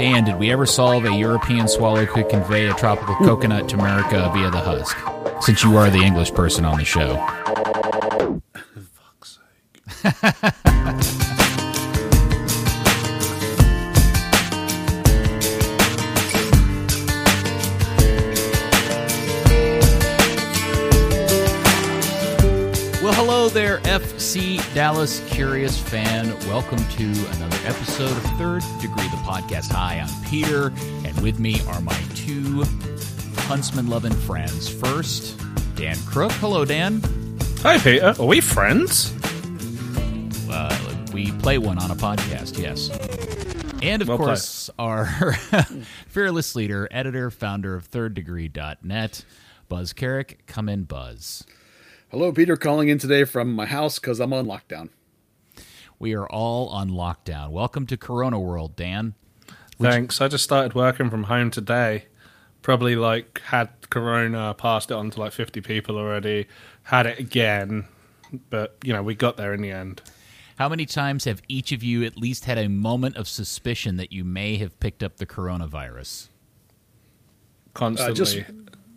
Dan, did we ever solve a European swallow could convey a tropical coconut to America via the husk? Since you are the English person on the show. Dallas Curious fan. Welcome to another episode of Third Degree, the podcast. Hi, I'm Peter, and with me are my two huntsman loving friends. First, Dan Crook. Hello, Dan. Hi, Peter. Are we friends? Uh, we play one on a podcast, yes. And of Well course, our fearless leader, editor, founder of thirddegree.net, Buzz Carrick. Come in, Buzz. Hello, Peter, calling in today from my house because I'm on lockdown. We are all on lockdown. Welcome to Corona World, Dan. Thanks. I just started working from home today. Probably like had corona, passed it on to like 50 people already, had it again, but you know, we got there in the end. How many times have each of you at least had a moment of suspicion that you may have picked up the coronavirus? Constantly. Uh, just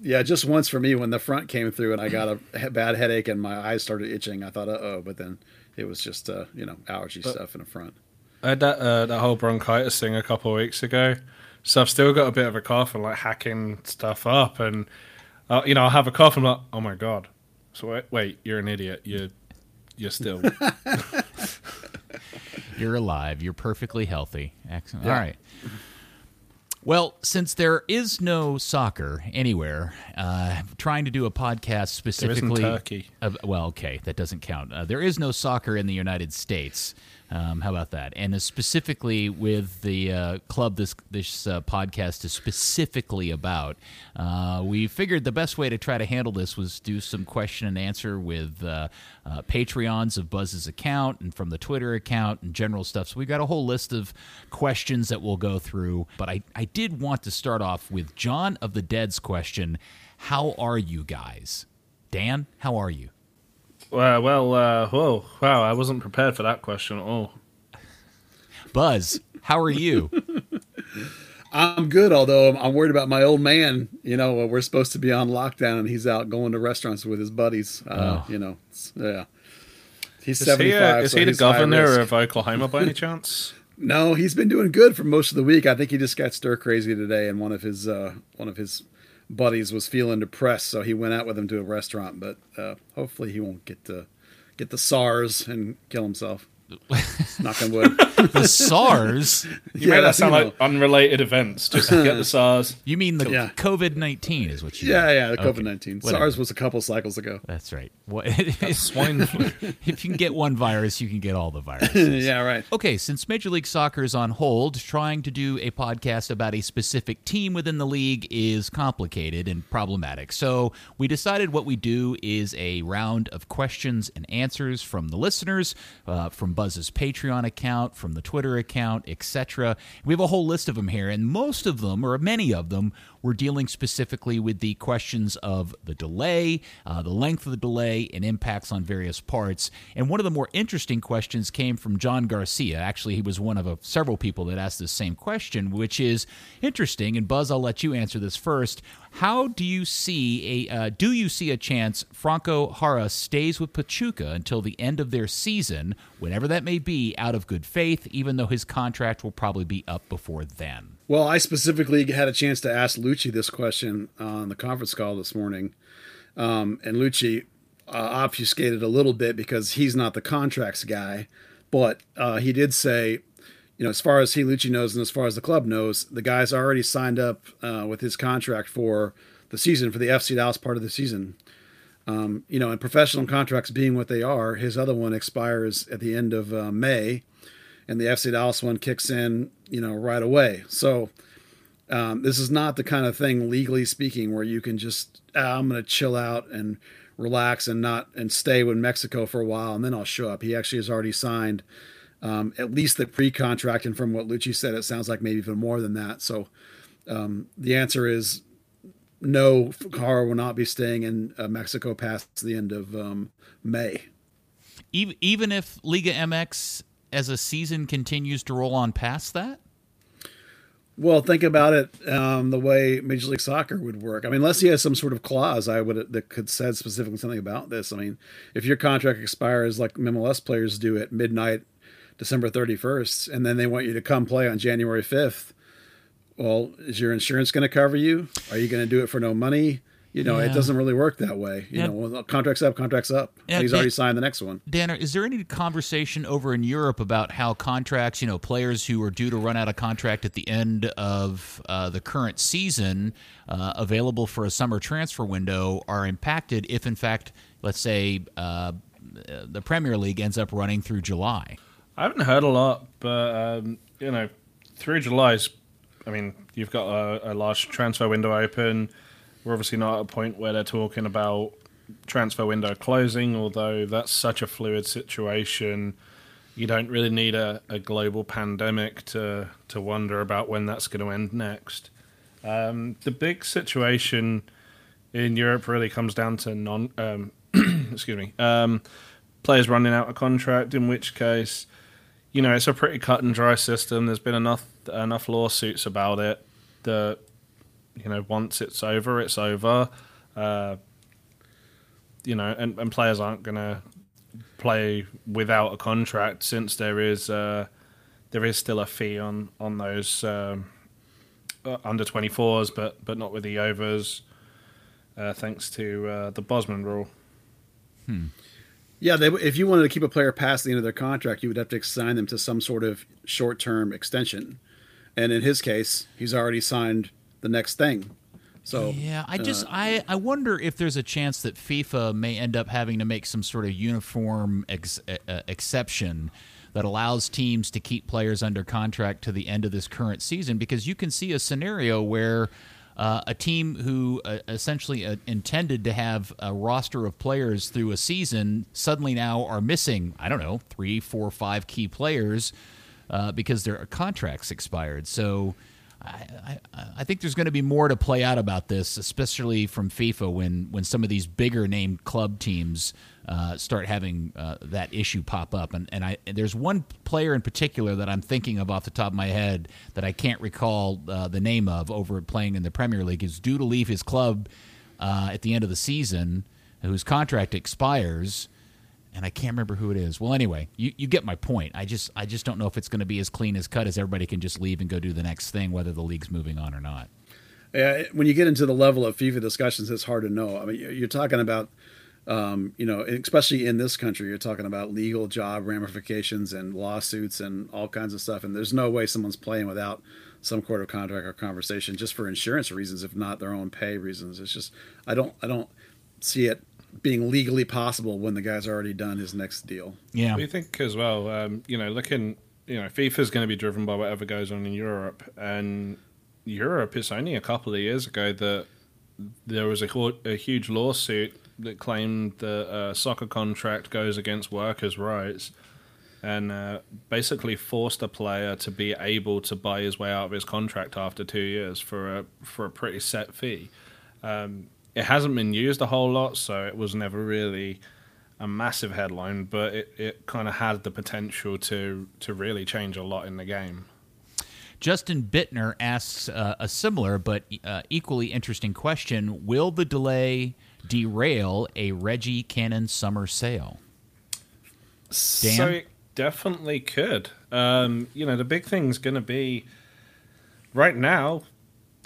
yeah, just once for me when the front came through and I got a bad headache and my eyes started itching. I thought, uh oh, but then it was just uh, you know allergy stuff in the front. I had that uh, that whole bronchitis thing a couple of weeks ago, so I've still got a bit of a cough and like hacking stuff up, and uh, you know I'll have a cough and I'm like, oh my god. So wait, wait, you're an idiot. You're you're still You're alive. You're perfectly healthy. Excellent. Yeah. All right. Well, since there is no soccer anywhere, uh, trying to do a podcast specifically. Turkey. of- well, okay, that doesn't count. Uh, there is no soccer in the United States. Um, how about that? And specifically with the uh, club this this uh, podcast is specifically about, uh, we figured the best way to try to handle this was do some question and answer with uh, uh, Patreons of Buzz's account and from the Twitter account and general stuff. So we've got a whole list of questions that we'll go through. But I, I did want to start off with John of the Dead's question How are you guys? Dan, how are you? Well, well, uh, whoa, wow! I wasn't prepared for that question at all. Buzz, how are you? I'm good, although I'm, I'm worried about my old man. You know, uh, we're supposed to be on lockdown and he's out going to restaurants with his buddies. Uh, Oh. You know, yeah. He's Is 75. he, uh, is so he the governor of Oklahoma by any chance? No, he's been doing good for most of the week. I think he just got stir crazy today, and one of his uh, one of his buddies was feeling depressed, so he went out with him to a restaurant. But uh, hopefully, he won't get the get the SARS and kill himself. Knock on wood. The SARS? You made that sound you know. like unrelated events. Just get the SARS. You mean the Yeah. COVID 19 is what you yeah, mean. yeah. The COVID nineteen whatever. SARS was a couple cycles ago. That's right. What, Swine flu. if you can get one virus, you can get all the viruses. yeah, right. Okay, since Major League Soccer is on hold, trying to do a podcast about a specific team within the league is complicated and problematic. So we decided what we do is a round of questions and answers from the listeners, uh, from Buzz's Patreon account, from the Twitter account, etc. We have a whole list of them here, and most of them, or many of them, we're dealing specifically with the questions of the delay, uh, the length of the delay, and impacts on various parts. And one of the more interesting questions came from John Garcia. Actually, he was one of uh, several people that asked this same question, which is interesting. And Buzz, I'll let you answer this first. How do you see a uh, do you see a chance Franco Jara stays with Pachuca until the end of their season, whenever that may be, out of good faith, even though his contract will probably be up before then? Well, I specifically had a chance to ask Luchi this question on the conference call this morning, um, and Luchi uh, obfuscated a little bit because he's not the contracts guy, but uh, he did say, you know, as far as he Luchi knows and as far as the club knows, the guy's already signed up uh, with his contract for the season for the FC Dallas part of the season. Um, you know, and professional contracts being what they are, his other one expires at the end of uh, May and the FC Dallas one kicks in, you know, right away. So um, this is not the kind of thing, legally speaking, where you can just ah, I'm going to chill out and relax and not and stay with Mexico for a while and then I'll show up. He actually has already signed um, at least the pre-contract, and from what Luchi said, it sounds like maybe even more than that. So um, the answer is no. Car will not be staying in uh, Mexico past the end of um, May. Even if Liga MX as a season continues to roll on past that? Well, think about it um, the way Major League Soccer would work. I mean, unless he has some sort of clause, I would that could said specifically something about this. I mean, if your contract expires like MLS players do at midnight, December thirty first, and then they want you to come play on January fifth, well, is your insurance going to cover you? Are you going to do it for no money? You know, Yeah. it doesn't really work that way. You Yeah. know, well, contracts up, contracts up. Yeah, He's they- already signed the next one. Danner, is there any conversation over in Europe about how contracts, you know, players who are due to run out of contract at the end of uh, the current season, uh, available for a summer transfer window, are impacted if, in fact, let's say uh, the Premier League ends up running through July? I haven't heard a lot, but um, you know, through July's, I mean, you've got a, a large transfer window open. We're obviously not at a point where they're talking about transfer window closing, although that's such a fluid situation. You don't really need a, a global pandemic to to wonder about when that's going to end next. Um, the big situation in Europe really comes down to non. Um, excuse me. Um, players running out of contract, in which case, you know, it's a pretty cut and dry system. There's been enough enough lawsuits about it that you know once it's over, it's over. Uh, you know, and, and players aren't going to play without a contract since there is uh, there is still a fee on on those um, uh, under 24s, but but not with the overs, uh, thanks to uh, the Bosman rule. Yeah, they, if you wanted to keep a player past the end of their contract, you would have to assign them to some sort of short-term extension. And in his case, he's already signed the next thing. So Yeah, I just uh, I, I wonder if there's a chance that FIFA may end up having to make some sort of uniform ex, uh, uh, exception that allows teams to keep players under contract to the end of this current season because you can see a scenario where uh, a team who uh, essentially uh, intended to have a roster of players through a season suddenly now are missing I don't know three, four, five key players uh, because their contracts expired. So. I, I, think there's going to be more to play out about this, especially from FIFA when, when some of these bigger named club teams uh, start having uh, that issue pop up. And, and I and there's one player in particular that I'm thinking of off the top of my head that I can't recall uh, the name of over playing in the Premier League is due to leave his club uh, at the end of the season, whose contract expires and I can't remember who it is. Well, anyway, you, you get my point. I just I just don't know if it's going to be as clean as cut as everybody can just leave and go do the next thing, whether the league's moving on or not. Yeah, when you get into the level of FIFA discussions, it's hard to know. I mean, you're talking about, um, you know, especially in this country, you're talking about legal job ramifications and lawsuits and all kinds of stuff. And there's no way someone's playing without some sort of contract or conversation just for insurance reasons, if not their own pay reasons. It's just I don't I don't see it being legally possible when the guy's already done his next deal. Yeah, We think as well, um, you know, looking, you know, FIFA's going to be driven by whatever goes on in Europe, and Europe. It's only a couple of years ago that there was a, a huge lawsuit that claimed the uh, soccer contract goes against workers' rights, and uh, basically forced a player to be able to buy his way out of his contract after two years for a for a pretty set fee. Um, it hasn't been used a whole lot, so it was never really a massive headline, but it, it kind of had the potential to to really change a lot in the game. Justin Bittner asks uh, a similar but uh, equally interesting question: Will the delay derail a Reggie Cannon summer sale? Dan? So it definitely could. Um, you know, the big thing's going to be right now.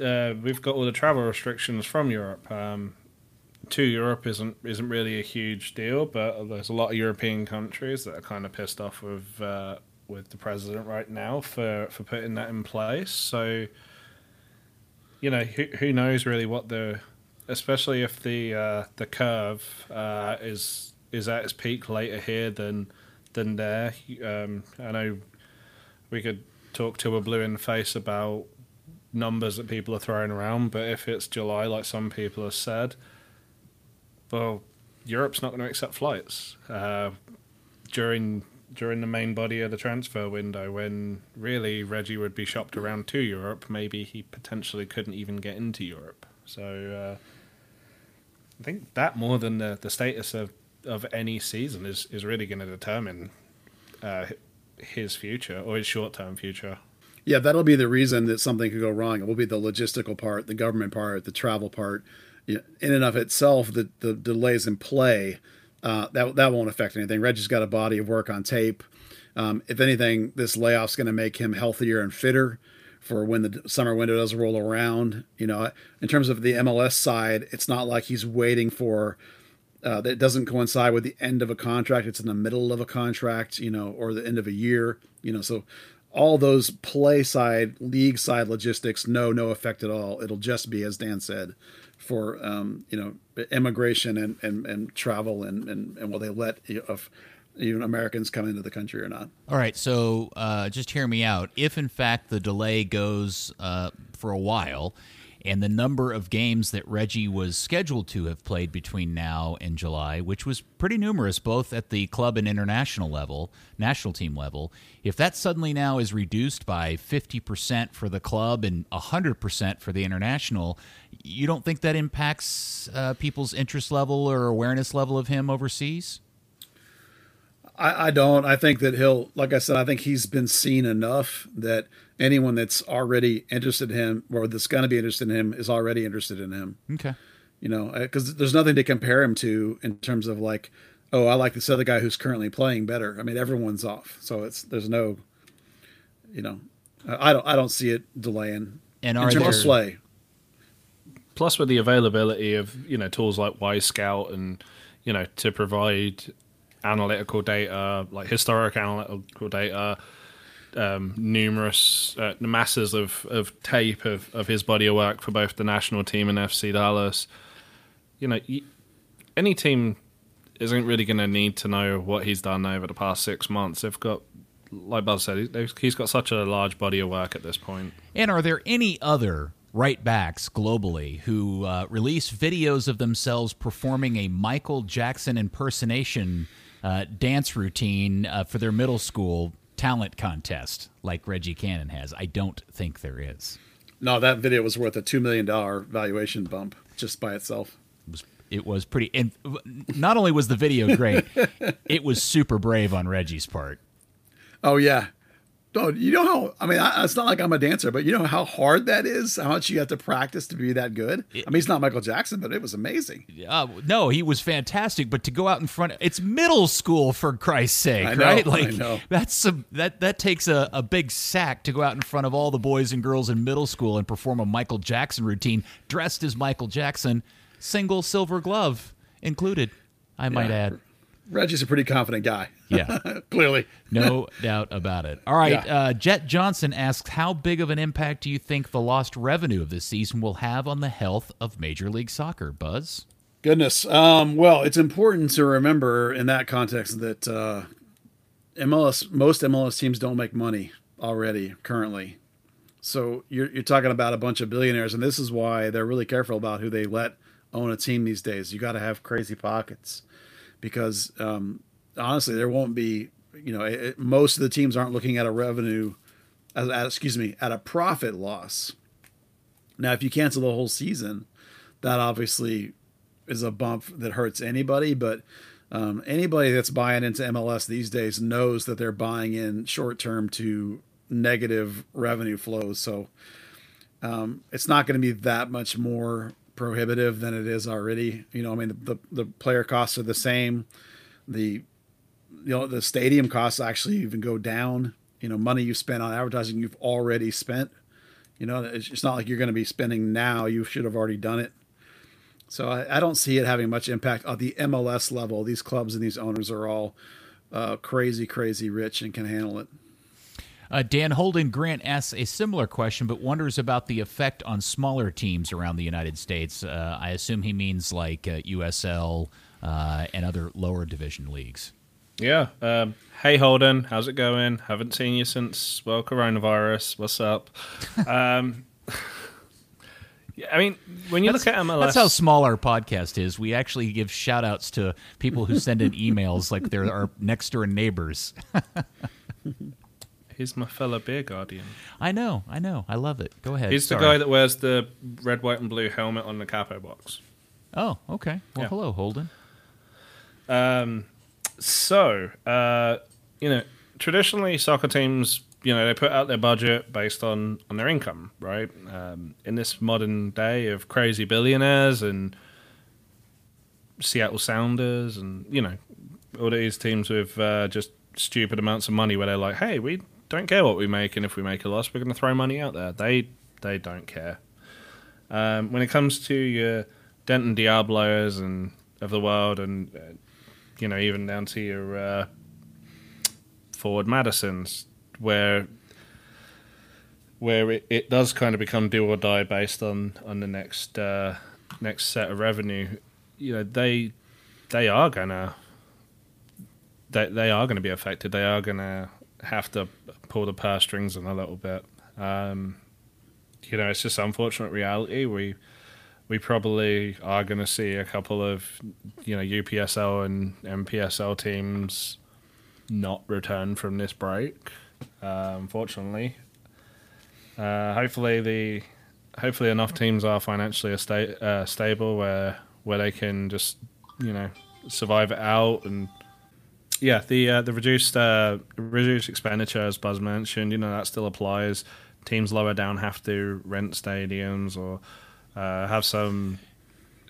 Uh, we've got all the travel restrictions from Europe. Um, to Europe isn't isn't really a huge deal, but there's a lot of European countries that are kind of pissed off with uh, with the president right now for, for putting that in place. So, you know, who who knows really what the, especially if the uh, the curve uh, is is at its peak later here than than there. Um, I know we could talk to a blue in face about numbers that people are throwing around, but if it's July, like some people have said, well, Europe's not going to accept flights uh, during during the main body of the transfer window. When really Reggie would be shopped around to Europe, maybe he potentially couldn't even get into Europe. So uh, I think that more than the, the status of, of any season is, is really going to determine uh, his future or his short term future. Yeah, that'll be the reason that something could go wrong. It will be the logistical part, the government part, the travel part. You know, in and of itself, the the delays in play uh, that that won't affect anything. Reggie's got a body of work on tape. Um, if anything, this layoff's going to make him healthier and fitter for when the summer window does roll around. You know, in terms of the MLS side, it's not like he's waiting for uh, that doesn't coincide with the end of a contract. It's in the middle of a contract, you know, or the end of a year, you know. So all those play side, league side logistics, no, no effect at all. It'll just be, as Dan said, for um, you know immigration and, and, and travel and, and, and will they let you know, even Americans come into the country or not. All right, so uh, just hear me out. If in fact the delay goes uh, for a while, and the number of games that Reggie was scheduled to have played between now and July, which was pretty numerous, both at the club and international level, national team level, if that suddenly now is reduced by 50% for the club and 100% for the international, you don't think that impacts uh, people's interest level or awareness level of him overseas? I, I don't. I think that he'll, like I said, I think he's been seen enough that anyone that's already interested in him or that's going to be interested in him is already interested in him. Okay. You know, uh, because there's nothing to compare him to in terms of like, oh, I like this other guy who's currently playing better. I mean, everyone's off, so it's there's no, you know, I don't I don't see it delaying. And in are terms there, of play, Plus, with the availability of you know tools like Wyscout and you know to provide analytical data, like historic analytical data, um, numerous uh, masses of, of tape of, of his body of work for both the national team and FC Dallas. You know, any team isn't really going to need to know what he's done over the past six months. They've got, like Buzz said, he's got such a large body of work at this point. And are there any other right backs globally who uh, release videos of themselves performing a Michael Jackson impersonation uh, dance routine uh, for their middle school talent contest like Reggie Cannon has? I don't think there is. No, that video was worth a $2 million valuation bump just by itself. It was, it was pretty. And not only was the video great, it was super brave on Reggie's part. Oh, yeah. Oh, you know how? I mean, I, it's not like I'm a dancer, but you know how hard that is. How much you have to practice to be that good. I mean, it's not Michael Jackson, but it was amazing. Uh, no, he was fantastic. But to go out in front, it's middle school for Christ's sake, know, right? I Like know. that's some that that takes a, a big sack to go out in front of all the boys and girls in middle school and perform a Michael Jackson routine dressed as Michael Jackson, single silver glove included. I might Yeah. add. Reggie's a pretty confident guy. Yeah. Clearly. No doubt about it. All right. Yeah. Uh, Jet Johnson asks How big of an impact do you think the lost revenue of this season will have on the health of Major League Soccer? Buzz? Goodness. Um, well, it's important to remember in that context that uh, MLS, most MLS teams don't make money already currently. So you're, you're talking about a bunch of billionaires, and this is why they're really careful about who they let own a team these days. You got to have crazy pockets because um, honestly, there won't be. You know, it, most of the teams aren't looking at a revenue, at, at- excuse me, at a profit loss. Now, if you cancel the whole season, that obviously is a bump that hurts anybody. But um, anybody that's buying into MLS these days knows that they're buying in short term to negative revenue flows. So um, it's not going to be that much more prohibitive than it is already. You know, I mean, the, the, the player costs are the same. The you know the stadium costs actually even go down. You know, money you spent on advertising you've already spent. You know, it's, it's not like you're going to be spending now. You should have already done it. So I, I don't see it having much impact on the MLS level. These clubs and these owners are all uh, crazy, crazy rich and can handle it. Uh, Dan Holden Grant asks a similar question, but wonders about the effect on smaller teams around the United States. Uh, I assume he means like uh, USL uh, and other lower division leagues. Yeah. Um, hey Holden, how's it going? Haven't seen you since well coronavirus. What's up? um, yeah, I mean, when you look at MLS, That's how small our podcast is. We actually give shout outs to people who send in emails like they're our next door neighbors. he's my fellow beer guardian. I know, I know. I love it. Go ahead. He's the guy that wears the red, white, and blue helmet on the capo box. Oh, okay. Well, Yeah. hello, Holden. Um, so, uh, you know, traditionally soccer teams, you know they put out their budget based on on their income, right? Um, in this modern day of crazy billionaires and Seattle Sounders, and you know all these teams with uh, just stupid amounts of money, where they're like, "Hey, we don't care what we make, and if we make a loss, we're going to throw money out there." They they don't care. Um, when it comes to your Denton Diablos and of the world, and uh, you know even down to your uh, Forward Madisons, where where it, it does kind of become do or die based on on the next uh, next set of revenue. You know they they are gonna they they are gonna be affected. They are gonna have to pull the purse strings in a little bit. Um, you know, it's just unfortunate reality. We we probably are going to see a couple of you know UPSL and NPSL teams not return from this break. Uh, unfortunately, uh, hopefully the hopefully enough teams are financially sta- uh, stable where where they can just you know survive it out and yeah the uh, the reduced uh, reduced expenditure as Buzz mentioned you know that still applies. Teams lower down have to rent stadiums or uh, have some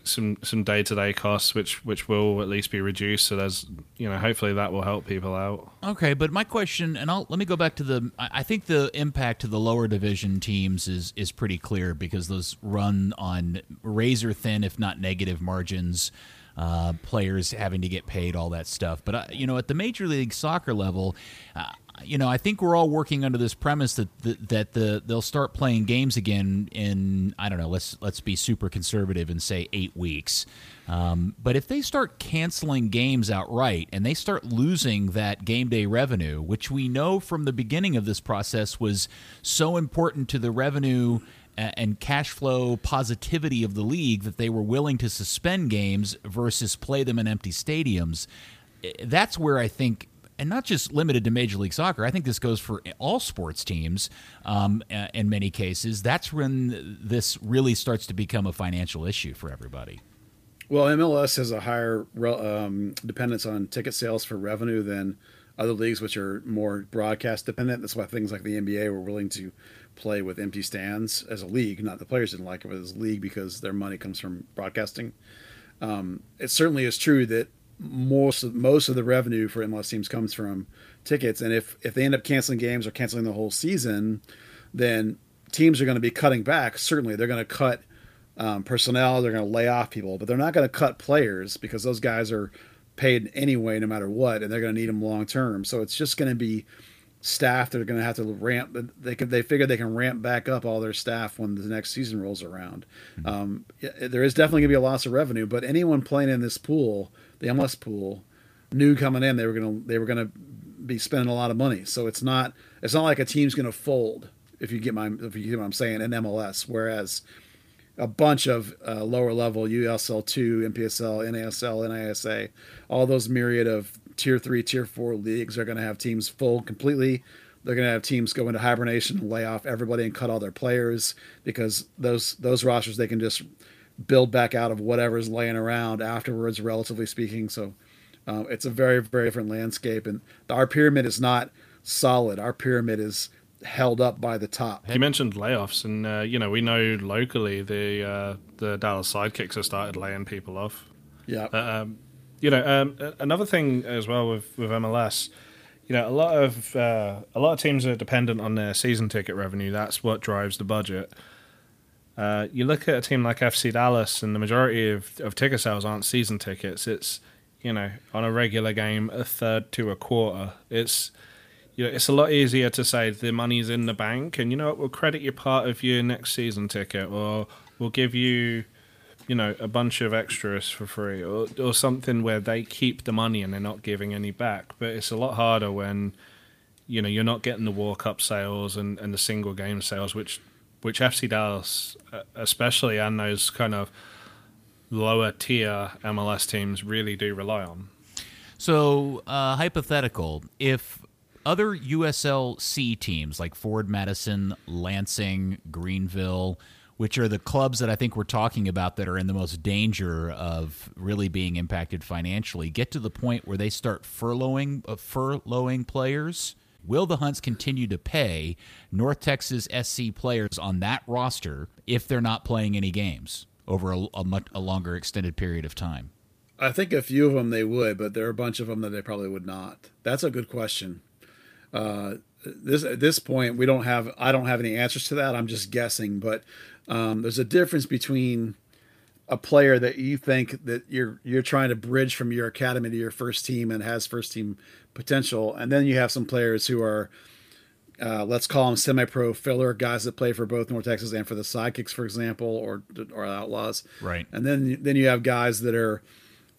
some some day to day costs, which which will at least be reduced. So there's you know hopefully that will help people out. Okay, but my question, and I'll let me go back to the. I think the impact to the lower division teams is is pretty clear because those run on razor thin, if not negative margins. Uh, players having to get paid, all that stuff. But uh, you know, at the major league soccer level, uh, you know, I think we're all working under this premise that the, that the they'll start playing games again in I don't know. Let's let's be super conservative and say eight weeks. Um, but if they start canceling games outright and they start losing that game day revenue, which we know from the beginning of this process was so important to the revenue and cash flow positivity of the league that they were willing to suspend games versus play them in empty stadiums. That's where I think and not just limited to Major League Soccer. I think this goes for all sports teams um, in many cases. That's when this really starts to become a financial issue for everybody. Well, MLS has a higher um, dependence on ticket sales for revenue than other leagues, which are more broadcast dependent. That's why things like the NBA were willing to play with empty stands as a league. Not the players didn't like it, but as a league because their money comes from broadcasting. Um, it certainly is true that most of, most of the revenue for MLS teams comes from tickets, and if if they end up canceling games or canceling the whole season, then teams are going to be cutting back. Certainly, they're going to cut um, personnel, they're going to lay off people, but they're not going to cut players because those guys are paid anyway, no matter what, and they're going to need them long term. So it's just going to be staff that are going to have to ramp. They can they figure they can ramp back up all their staff when the next season rolls around. Mm-hmm. Um, there is definitely going to be a loss of revenue, but anyone playing in this pool the MLS pool knew coming in they were gonna they were gonna be spending a lot of money. So it's not it's not like a team's gonna fold if you get my if you get what I'm saying in MLS. Whereas a bunch of uh, lower level USL two, NPSL, NASL, NISA, all those myriad of tier three, tier four leagues are going to have teams full completely. They're going to have teams go into hibernation and lay off everybody and cut all their players because those those rosters they can just build back out of whatever's laying around afterwards, relatively speaking. So uh, it's a very, very different landscape. And our pyramid is not solid. Our pyramid is held up by the top. You mentioned layoffs, and uh, you know we know locally the uh, the Dallas Sidekicks have started laying people off. Yeah. Uh, um, you know, um, another thing as well with with MLS, you know, a lot of uh, a lot of teams are dependent on their season ticket revenue. That's what drives the budget. Uh, you look at a team like FC Dallas, and the majority of, of ticket sales aren't season tickets. It's you know on a regular game, a third to a quarter. It's you know, it's a lot easier to say the money's in the bank, and you know what, we'll credit you part of your next season ticket, or we'll give you, you know, a bunch of extras for free, or or something where they keep the money and they're not giving any back. But it's a lot harder when, you know, you're not getting the walk up sales and, and the single game sales, which which FC Dallas, uh, especially, and those kind of lower tier MLS teams really do rely on. So, uh, hypothetical, if other USL C teams like Forward Madison, Lansing, Greenville, which are the clubs that I think we're talking about that are in the most danger of really being impacted financially, get to the point where they start furloughing uh, furloughing players Will the Hunts continue to pay North Texas SC players on that roster if they're not playing any games over a, a, much, a longer extended period of time? I think a few of them they would, but there are a bunch of them that they probably would not. That's a good question. Uh, this at this point, we don't have I don't have any answers to that. I'm just guessing, but um, there's a difference between a player that you think that you're you're trying to bridge from your academy to your first team and has first team potential, and then you have some players who are uh, let's call them semi-pro filler guys that play for both North Texas and for the Sidekicks, for example, or or Outlaws. Right. And then then you have guys that are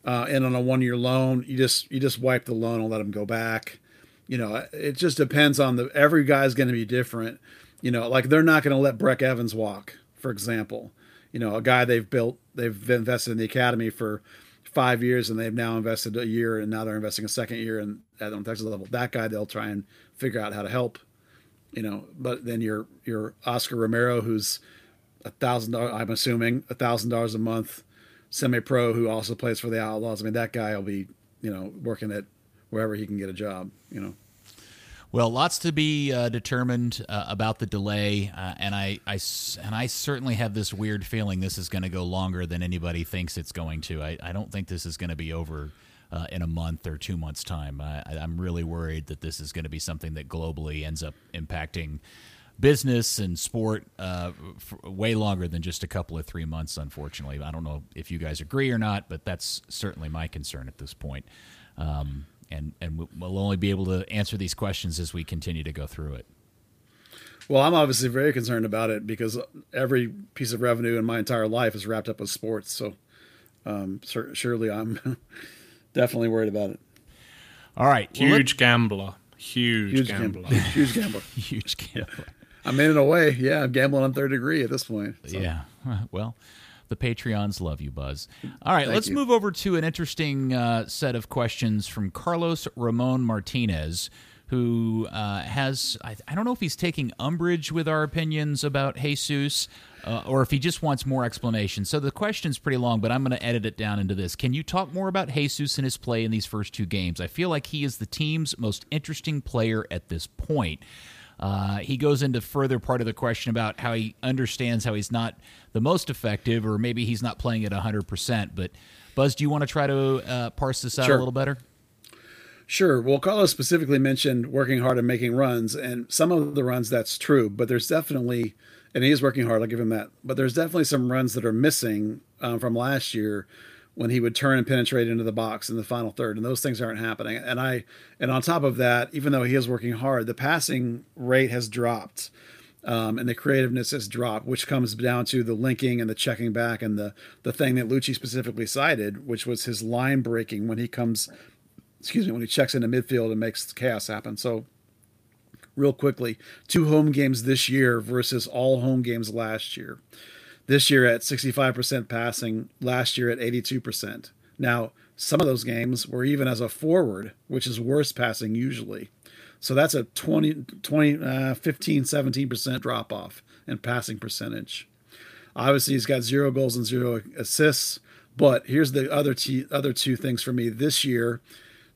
uh, in on a one-year loan. You just you just wipe the loan and let them go back. You know, it just depends on the. Every guy's going to be different. You know, like they're not going to let Breck Evans walk, for example. You know, a guy they've built, they've invested in the academy for five years, and they've now invested a year, and now they're investing a second year and at the Texas level. That guy, they'll try and figure out how to help you know, but then your your Oscar Romero, who's a thousand dollars, I'm assuming a thousand dollars a month, semi-pro, who also plays for the Outlaws. I mean, that guy will be, you know, working at wherever he can get a job. You know. Well, lots to be uh, determined uh, about the delay, uh, and I, I, and I certainly have this weird feeling this is going to go longer than anybody thinks it's going to. I, I don't think this is going to be over uh, in a month or two months' time. I, I'm really worried that this is going to be something that globally ends up impacting business and sport uh, way longer than just a couple of three months. Unfortunately, I don't know if you guys agree or not, but that's certainly my concern at this point. Um, and and we'll only be able to answer these questions as we continue to go through it. Well, I'm obviously very concerned about it because every piece of revenue in my entire life is wrapped up with sports. So um, surely I'm definitely worried about it. All right, huge well, gambler, huge, huge gambler, gambler. huge gambler, huge gambler. I'm in it away. Yeah, I'm gambling on third degree at this point. So. Yeah, well. The Patreons love you, Buzz. All right, Thank let's you. move over to an interesting uh, set of questions from Carlos Ramon Martinez, who uh, has, I, I, don't know if he's taking umbrage with our opinions about Jesus, uh, or if he just wants more explanation. So the question's pretty long, but I'm going to edit it down into this. Can you talk more about Jesus and his play in these first two games? I feel like he is the team's most interesting player at this point. Uh, he goes into further part of the question about how he understands how he's not the most effective, or maybe he's not playing at 100%. But, Buzz, do you want to try to uh, parse this out sure. a little better? Sure. Well, Carlos specifically mentioned working hard and making runs, and some of the runs that's true, but there's definitely and he is working hard. I'll give him that. But there's definitely some runs that are missing um, from last year when he would turn and penetrate into the box in the final third, and those things aren't happening. And I, and on top of that, even though he is working hard, the passing rate has dropped. Um, and the creativeness has dropped, which comes down to the linking and the checking back and the the thing that Luchi specifically cited, which was his line breaking when he comes, excuse me, when he checks into midfield and makes chaos happen. So real quickly two home games this year versus all home games last year. This year at 65% passing, last year at 82%. Now, some of those games were even as a forward, which is worse passing usually. So that's a 20, 20 uh, 15, 17% drop off in passing percentage. Obviously, he's got zero goals and zero assists. But here's the other t- other two things for me this year: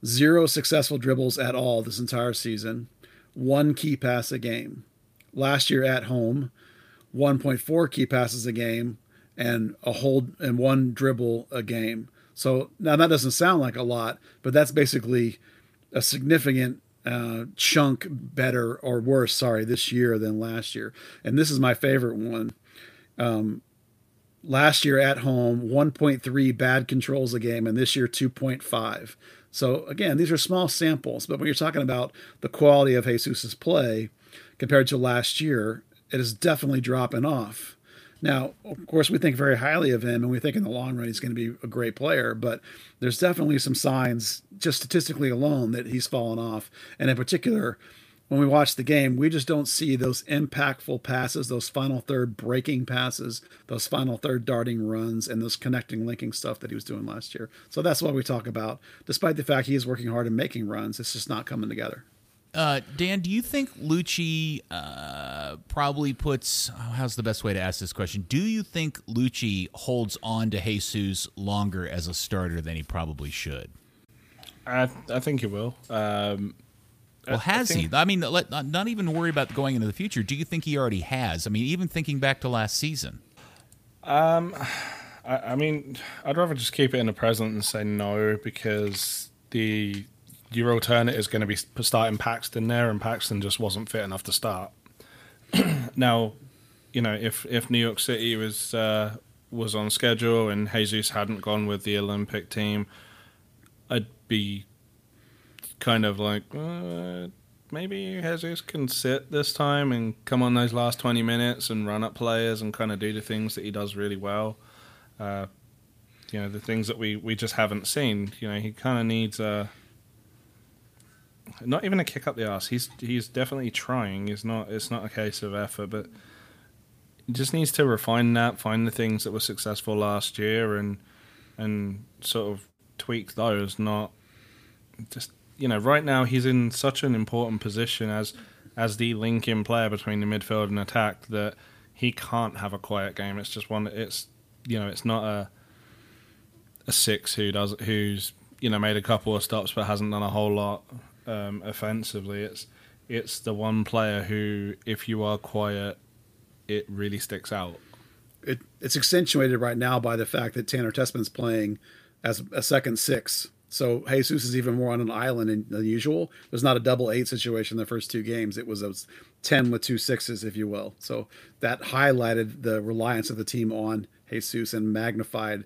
zero successful dribbles at all this entire season, one key pass a game. Last year at home, 1.4 key passes a game and a hold and one dribble a game. So now that doesn't sound like a lot, but that's basically a significant uh, chunk better or worse, sorry, this year than last year. And this is my favorite one. Um, last year at home, 1.3 bad controls a game, and this year 2.5. So again, these are small samples, but when you're talking about the quality of Jesus's play compared to last year, it is definitely dropping off. Now, of course, we think very highly of him, and we think in the long run he's going to be a great player. But there's definitely some signs, just statistically alone, that he's fallen off. And in particular, when we watch the game, we just don't see those impactful passes, those final third breaking passes, those final third darting runs, and those connecting, linking stuff that he was doing last year. So that's what we talk about. Despite the fact he is working hard and making runs, it's just not coming together. Uh, Dan, do you think Luchi uh, probably puts? Oh, how's the best way to ask this question? Do you think Luchi holds on to Jesus longer as a starter than he probably should? I, I think he will. Um, Well, has I think, he? I mean, let, not even worry about going into the future. Do you think he already has? I mean, even thinking back to last season. Um, I, I mean, I'd rather just keep it in the present and say no because the your alternate is going to be starting Paxton there, and Paxton just wasn't fit enough to start. now, you know, if if New York City was uh, was on schedule and Jesus hadn't gone with the Olympic team, I'd be kind of like, uh, maybe Jesus can sit this time and come on those last 20 minutes and run up players and kind of do the things that he does really well. Uh, you know, the things that we, we just haven't seen. You know, he kind of needs a. Not even a kick up the ass. He's he's definitely trying. It's not it's not a case of effort, but he just needs to refine that, find the things that were successful last year, and and sort of tweak those. Not just you know, right now he's in such an important position as as the link-in player between the midfield and attack that he can't have a quiet game. It's just one. It's you know, it's not a a six who does who's you know made a couple of stops but hasn't done a whole lot um, offensively. It's it's the one player who, if you are quiet, it really sticks out. It, it's accentuated right now by the fact that Tanner Tessmann's playing as a second six so Jesus is even more on an island than usual. There's not a double eight situation in the first two games. It was a 10 with two sixes, if you will. So that highlighted the reliance of the team on Jesus and magnified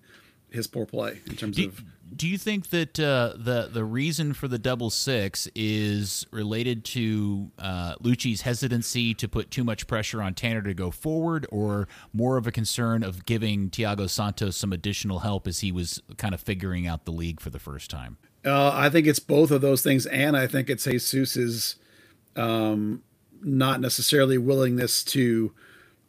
his poor play in terms do, of. Do you think that uh, the the reason for the double six is related to uh, Luchi's hesitancy to put too much pressure on Tanner to go forward, or more of a concern of giving Thiago Santos some additional help as he was kind of figuring out the league for the first time? Uh, I think it's both of those things, and I think it's Jesus's um, not necessarily willingness to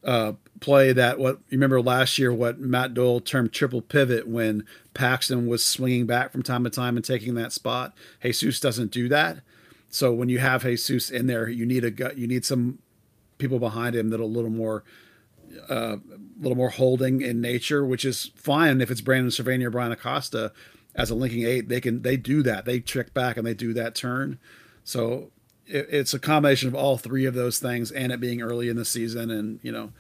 uh, play that what you remember last year what Matt Doyle termed triple pivot when Paxton was swinging back from time to time and taking that spot. Jesus doesn't do that. So when you have Jesus in there, you need a you need some people behind him that are a little more uh, a little more holding in nature, which is fine if it's Brandon Servania or Bryan Acosta as a linking eight. They can they do that. They trick back and they do that turn. So it, it's a combination of all three of those things, and it being early in the season, and you know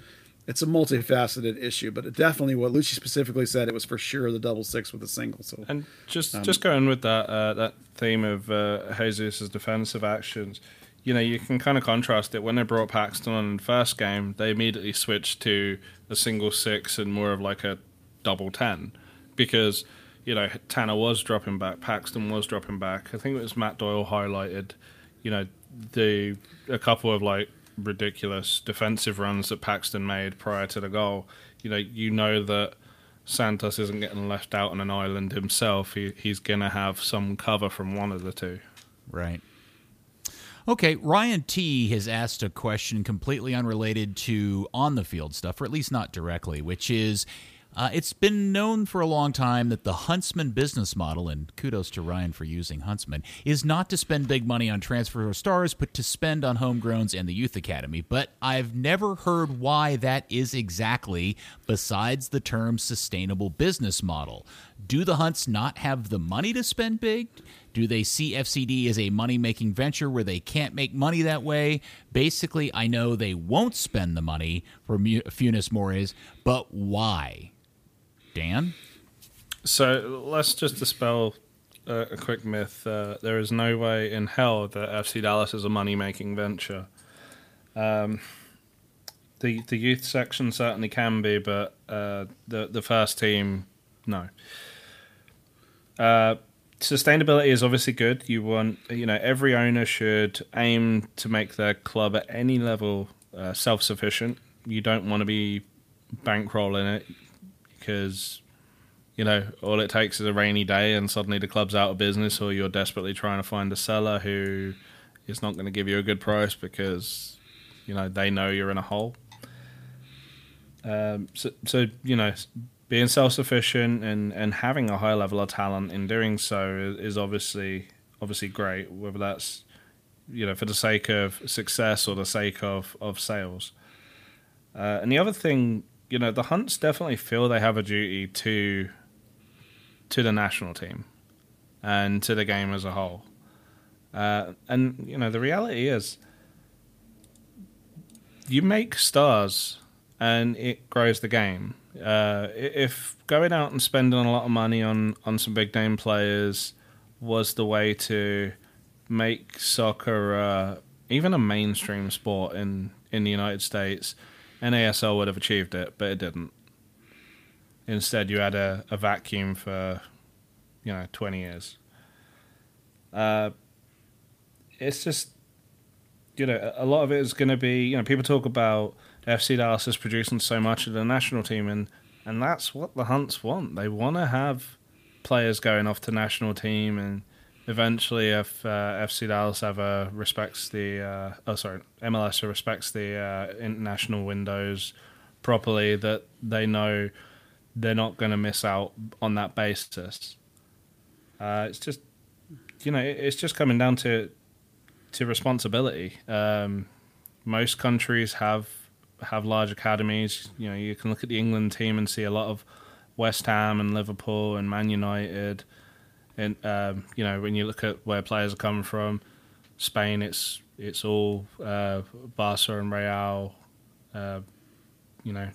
it's a multifaceted issue, but it definitely what Luchi specifically said it was for sure the double six with a single. So and just um, just going with that uh, that theme of uh, Jesus' defensive actions, you know, you can kind of contrast it when they brought Paxton on in the first game. They immediately switched to a single six and more of like a double ten because you know Tanner was dropping back, Paxton was dropping back. I think it was Matt Doyle highlighted, you know, the a couple of like ridiculous defensive runs that Paxton made prior to the goal, you know, you know that Santos isn't getting left out on an island himself. He, he's going to have some cover from one of the two. Right. Okay, Ryan T has asked a question completely unrelated to on the field stuff, or at least not directly, which is uh, it's been known for a long time that the Huntsman business model, and kudos to Ryan for using Huntsman, is not to spend big money on transfer stars, but to spend on homegrowns and the youth academy. But I've never heard why that is exactly, besides the term sustainable business model. Do the Hunts not have the money to spend big? Do they see FCD as a money making venture where they can't make money that way? Basically, I know they won't spend the money for Funes Moris, but why? Dan? So let's just dispel a quick myth. Uh, there is no way in hell that FC Dallas is a money making venture. Um, the the youth section certainly can be, but uh, the the first team, no. Uh, sustainability is obviously good. You want you know every owner should aim to make their club at any level uh, self sufficient. You don't want to be bankrolling it because you know all it takes is a rainy day and suddenly the club's out of business, or you're desperately trying to find a seller who is not going to give you a good price because you know they know you're in a hole. Um, so, so you know, being self-sufficient and, and having a high level of talent in doing so is, obviously obviously great. Whether that's you know for the sake of success or the sake of of sales. Uh, and the other thing you know, the Hunts definitely feel they have a duty to to the national team and to the game as a whole. Uh, and you know, the reality is, you make stars, and it grows the game. Uh, if going out and spending a lot of money on on some big name players was the way to make soccer uh, even a mainstream sport in in the United States, NASL would have achieved it, but it didn't. Instead, you had a, a vacuum for you know twenty years. Uh, it's just you know a lot of it is going to be you know people talk about FC Dallas is producing so much of the national team, and and that's what the Hunts want. They want to have players going off to national team, and eventually, if uh, FC Dallas ever respects the uh, oh sorry MLS respects the uh, international windows properly, that they know they're not going to miss out on that basis. Uh, it's just you know it's just coming down to to responsibility. Um, most countries have have large academies. You know, you can look at the England team and see a lot of West Ham and Liverpool and Man United. And um, you know, when you look at where players are coming from, Spain, it's it's all uh, Barca and Real. Uh, you know,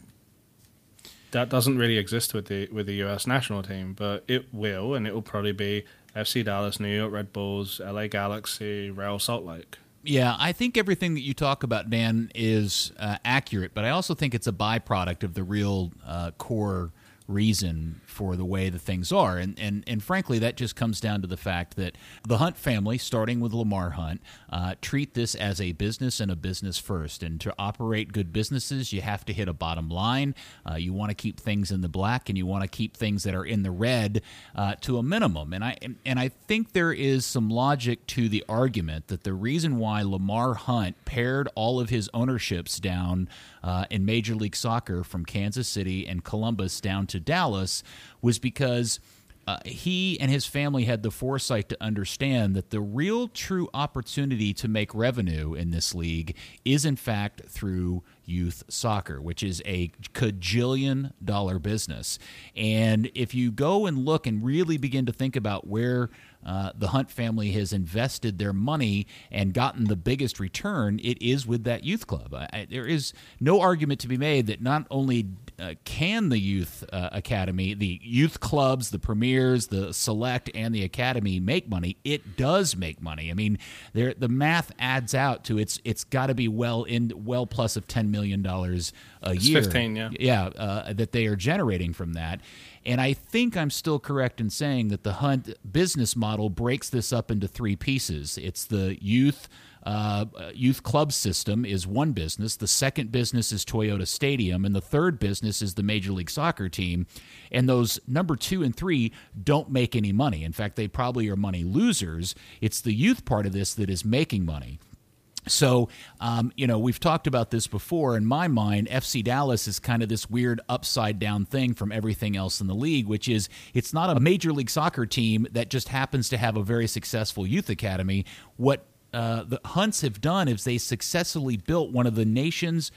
that doesn't really exist with the with the US national team, but it will, and it will probably be FC Dallas, New York Red Bulls, LA Galaxy, Real Salt Lake. Yeah, I think everything that you talk about, Dan, is uh, accurate, but I also think it's a byproduct of the real uh, core reason for the way the things are. And, and, and frankly, that just comes down to the fact that the Hunt family, starting with Lamar Hunt, uh, treat this as a business and a business first. And to operate good businesses, you have to hit a bottom line. Uh, you want to keep things in the black and you want to keep things that are in the red uh, to a minimum. And I, and, and I think there is some logic to the argument that the reason why Lamar Hunt pared all of his ownerships down uh, in Major League Soccer from Kansas City and Columbus down to Dallas was because uh, he and his family had the foresight to understand that the real true opportunity to make revenue in this league is in fact through youth soccer which is a cajillion dollar business. And if you go and look and really begin to think about where uh, the Hunt family has invested their money and gotten the biggest return, it is with that youth club. I, there is no argument to be made that not only uh, can the youth uh, academy, the youth clubs, the premiers, the select, and the academy make money, it does make money. I mean, there the math adds out to it's it's got to be well in well plus of ten million dollars a it's year. Fifteen, yeah, yeah, uh, that they are generating from that. And I think I'm still correct in saying that the Hunt business model breaks this up into three pieces. It's the youth uh, youth club system is one business. The second business is Toyota Stadium, and the third business is the Major League Soccer team. And those number two and three don't make any money. In fact, they probably are money losers. It's the youth part of this that is making money. So, um, you know, we've talked about this before. In my mind, FC Dallas is kind of this weird upside down thing from everything else in the league, which is it's not a major league soccer team that just happens to have a very successful youth academy. What uh, the Hunts have done is they successfully built one of the nation's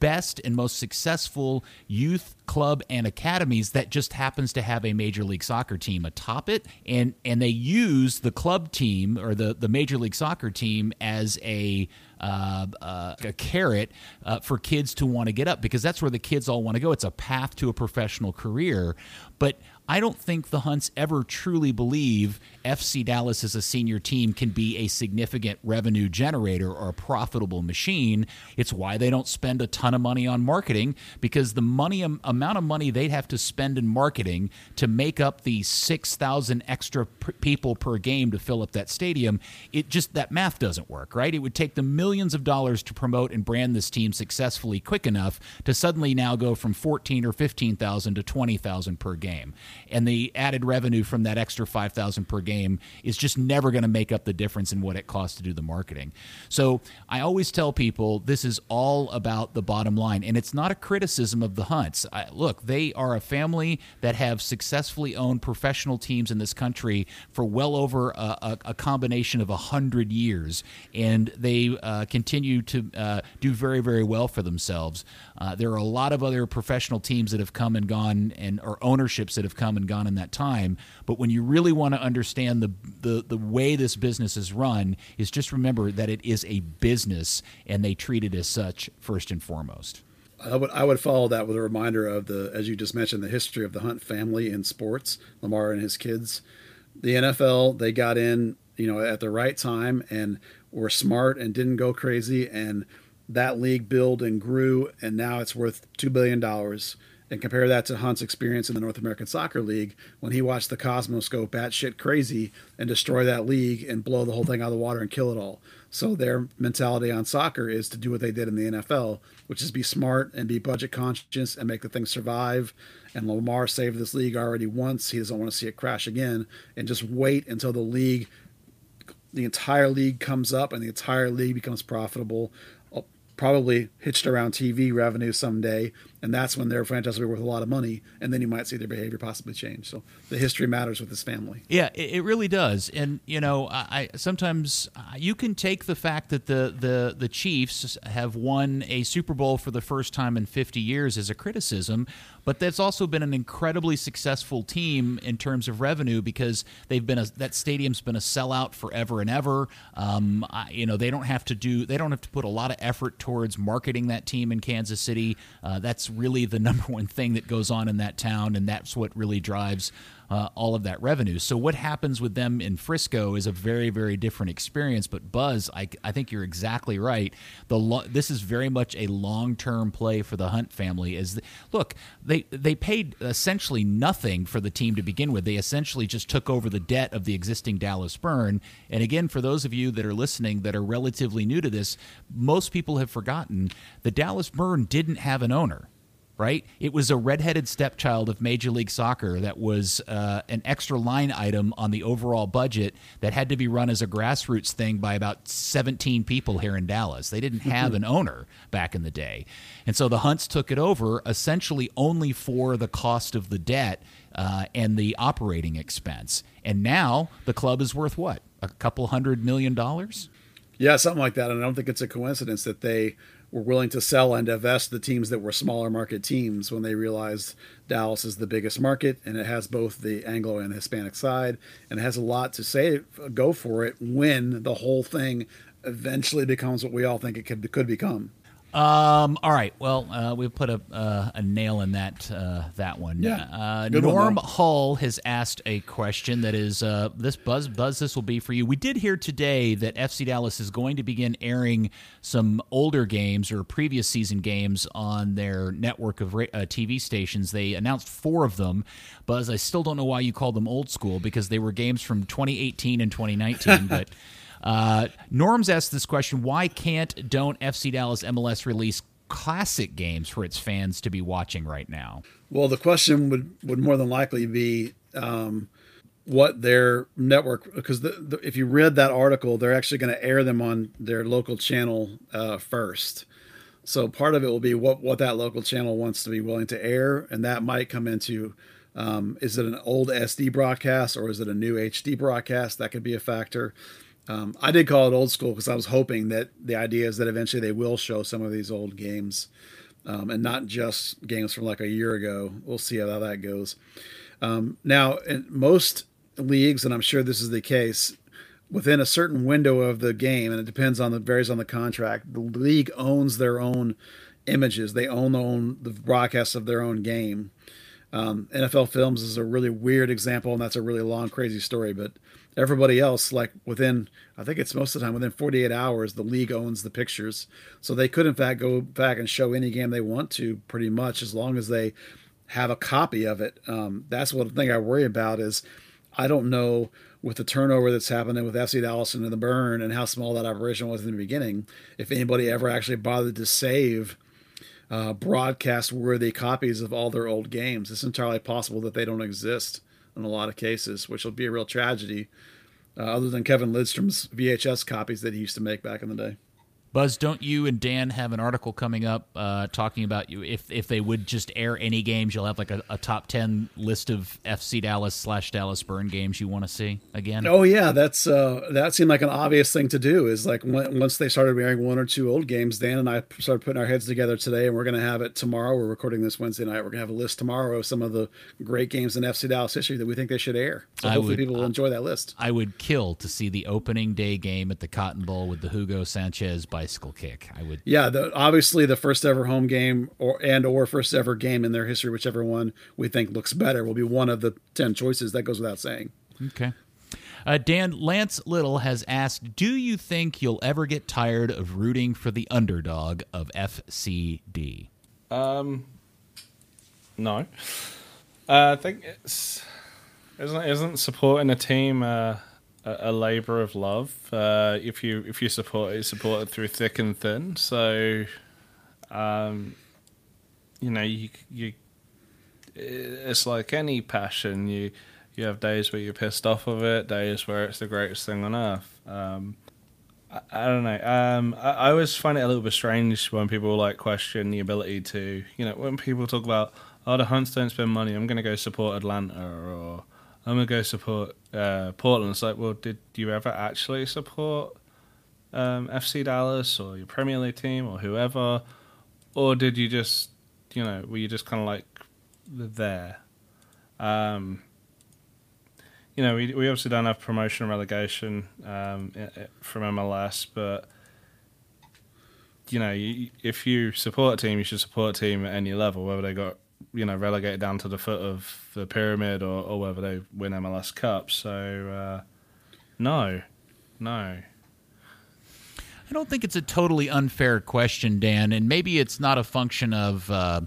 best and most successful youth club and academies that just happens to have a major league soccer team atop it and and they use the club team or the the major league soccer team as a uh, uh, a carrot uh, for kids to want to get up because that's where the kids all want to go. It's a path to a professional career. But I don't think the Hunts ever truly believe FC Dallas as a senior team can be a significant revenue generator or a profitable machine. It's why they don't spend a ton of money on marketing because the money amount of money they'd have to spend in marketing to make up the 6,000 extra people per game to fill up that stadium, it just that math doesn't work, right? It would take them millions of dollars to promote and brand this team successfully quick enough to suddenly now go from 14 or 15,000 to 20,000 per game and the added revenue from that extra 5000 per game is just never going to make up the difference in what it costs to do the marketing so i always tell people this is all about the bottom line and it's not a criticism of the hunts I, look they are a family that have successfully owned professional teams in this country for well over a, a, a combination of 100 years and they uh, continue to uh, do very, very well for themselves. Uh, there are a lot of other professional teams that have come and gone, and or ownerships that have come and gone in that time. But when you really want to understand the the the way this business is run, is just remember that it is a business, and they treat it as such first and foremost. I would I would follow that with a reminder of the as you just mentioned the history of the Hunt family in sports, Lamar and his kids. The NFL they got in you know at the right time and were smart and didn't go crazy and that league built and grew and now it's worth two billion dollars and compare that to Hunt's experience in the North American Soccer League when he watched the Cosmos go batshit crazy and destroy that league and blow the whole thing out of the water and kill it all. So their mentality on soccer is to do what they did in the NFL, which is be smart and be budget conscious and make the thing survive. And Lamar saved this league already once. He doesn't want to see it crash again and just wait until the league the entire league comes up and the entire league becomes profitable probably hitched around TV revenue someday, and that's when their franchise will be worth a lot of money, and then you might see their behavior possibly change. So the history matters with this family. Yeah, it, really does, and you know, I, sometimes uh, you can take the fact that the the the Chiefs have won a Super Bowl for the first time in 50 years as a criticism, but that's also been an incredibly successful team in terms of revenue because they've been a, that stadium's been a sellout forever and ever. Um, I, you know, they don't have to do they don't have to put a lot of effort towards marketing that team in Kansas City. Uh, that's really the number one thing that goes on in that town, and that's what really drives uh, all of that revenue. So what happens with them in Frisco is a very very different experience. But Buzz, I, I think you're exactly right. The lo- this is very much a long term play for the Hunt family. Is the, look they they paid essentially nothing for the team to begin with. They essentially just took over the debt of the existing Dallas Burn. And again, for those of you that are listening that are relatively new to this, most people have forgotten the Dallas Burn didn't have an owner right? It was a redheaded stepchild of Major League Soccer that was uh, an extra line item on the overall budget that had to be run as a grassroots thing by about 17 people here in Dallas. They didn't have an owner back in the day. And so the Hunts took it over essentially only for the cost of the debt uh, and the operating expense. And now the club is worth what? A couple hundred million dollars? Yeah, something like that. And I don't think it's a coincidence that they were willing to sell and divest the teams that were smaller market teams when they realized Dallas is the biggest market and it has both the Anglo and the Hispanic side and it has a lot to say go for it when the whole thing eventually becomes what we all think it could could become. Um, all right. Well, uh, we put a uh, a nail in that uh, that one. Yeah. Uh, Norm one, Hull has asked a question that is uh, this buzz buzz. This will be for you. We did hear today that FC Dallas is going to begin airing some older games or previous season games on their network of uh, TV stations. They announced four of them. Buzz, I still don't know why you call them old school because they were games from 2018 and 2019, but. Uh, Norm's asked this question Why can't, don't FC Dallas MLS release classic games for its fans to be watching right now? Well, the question would, would more than likely be um, what their network, because the, the, if you read that article, they're actually going to air them on their local channel uh, first. So part of it will be what, what that local channel wants to be willing to air, and that might come into um, is it an old SD broadcast or is it a new HD broadcast? That could be a factor. Um, I did call it old school because I was hoping that the idea is that eventually they will show some of these old games um, and not just games from like a year ago. We'll see how that goes. Um, now, in most leagues, and I'm sure this is the case, within a certain window of the game, and it depends on the varies on the contract. The league owns their own images. They own own the broadcast of their own game. Um, NFL Films is a really weird example, and that's a really long, crazy story. But everybody else like within i think it's most of the time within 48 hours the league owns the pictures. So they could in fact go back and show any game they want to pretty much as long as they have a copy of it. Um, that's one thing i worry about is i don't know with the turnover that's happening with fc dallas and the burn and how small that operation was in the beginning if anybody ever actually bothered to save uh, broadcast worthy copies of all their old games. It's entirely possible that they don't exist in a lot of cases, which will be a real tragedy. Uh, other than Kevin Lidstrom's VHS copies that he used to make back in the day. Buzz, don't you and Dan have an article coming up uh, talking about you if if they would just air any games, you'll have like a, a top ten list of FC Dallas slash Dallas Burn games you want to see again. Oh yeah, that's uh, that seemed like an obvious thing to do. Is like when, once they started airing one or two old games, Dan and I started putting our heads together today, and we're going to have it tomorrow. We're recording this Wednesday night. We're going to have a list tomorrow of some of the great games in FC Dallas history that we think they should air. So I hopefully would- people will enjoy that list. I would kill to see the opening day game at the Cotton Bowl with the Hugo Sanchez bicycle kick. I would. Yeah, the, obviously the first ever home game or and or first ever game in their history, whichever one we think looks better, will be one of the ten choices. That goes without saying. Okay. Uh, Dan Lance Little has asked, "Do you think you'll ever get tired of rooting for the underdog of FCD?" Um, no. Uh, I think it's isn't isn't supporting a team uh, a, labor of love. Uh, if you if you support it, support it through thick and thin. So, um, you know, you you it's like any passion. You you have days where you're pissed off of it, days where it's the greatest thing on earth. Um, I, I don't know. Um, I, I always find it a little bit strange when people like question the ability to, you know, when people talk about, oh, the Hunts don't spend money. I'm going to go support Atlanta or I'm to go support uh, Portland. It's like, well, did you ever actually support um, FC Dallas or your Premier League team or whoever, or did you just, you know, were you just kind of like there? Um, you know, we we obviously don't have promotion and relegation um, from MLS, but you know, you, if you support a team, you should support a team at any level, whether they got you know relegated down to the foot of the pyramid or, or whether they win MLS Cup. So, uh, no, no. I don't think it's a totally unfair question, Dan, and maybe it's not a function of uh,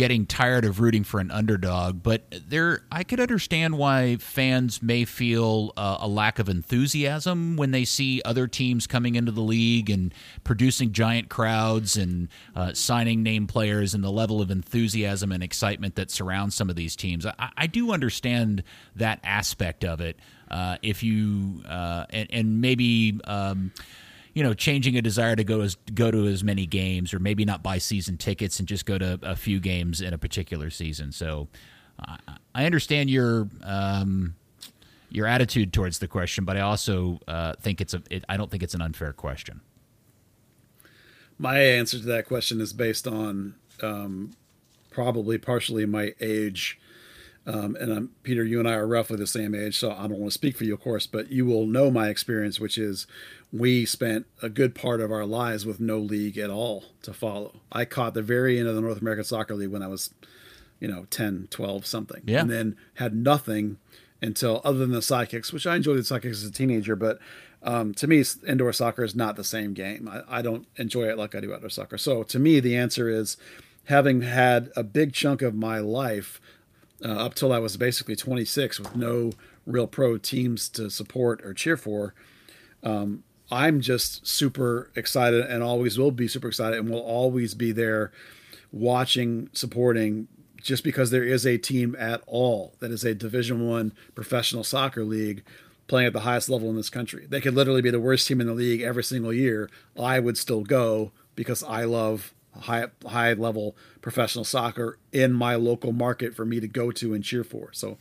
getting tired of rooting for an underdog, but there I could understand why fans may feel uh, a lack of enthusiasm when they see other teams coming into the league and producing giant crowds and uh, signing name players and the level of enthusiasm and excitement that surrounds some of these teams. I, I do understand that aspect of it. Uh, if you uh, and, and maybe. Um, you know, changing a desire to go as go to as many games, or maybe not buy season tickets and just go to a few games in a particular season. So, uh, I understand your um, your attitude towards the question, but I also uh, think it's a. It, I don't think it's an unfair question. My answer to that question is based on um, probably partially my age. Um, and I'm, Peter, you and I are roughly the same age, so I don't want to speak for you, of course, but you will know my experience, which is we spent a good part of our lives with no league at all to follow. I caught the very end of the North American Soccer League when I was, you know, 10, 12, something. Yeah. And then had nothing until, other than the sidekicks, which I enjoyed the sidekicks as a teenager, but um, to me, indoor soccer is not the same game. I, I don't enjoy it like I do outdoor soccer. So to me, the answer is having had a big chunk of my life uh, up till I was basically 26 with no real pro teams to support or cheer for. Um, I'm just super excited and always will be super excited and will always be there watching, supporting just because there is a team at all that is a division one professional soccer league playing at the highest level in this country. They could literally be the worst team in the league every single year. I would still go because I love high high level professional soccer in my local market for me to go to and cheer for. So,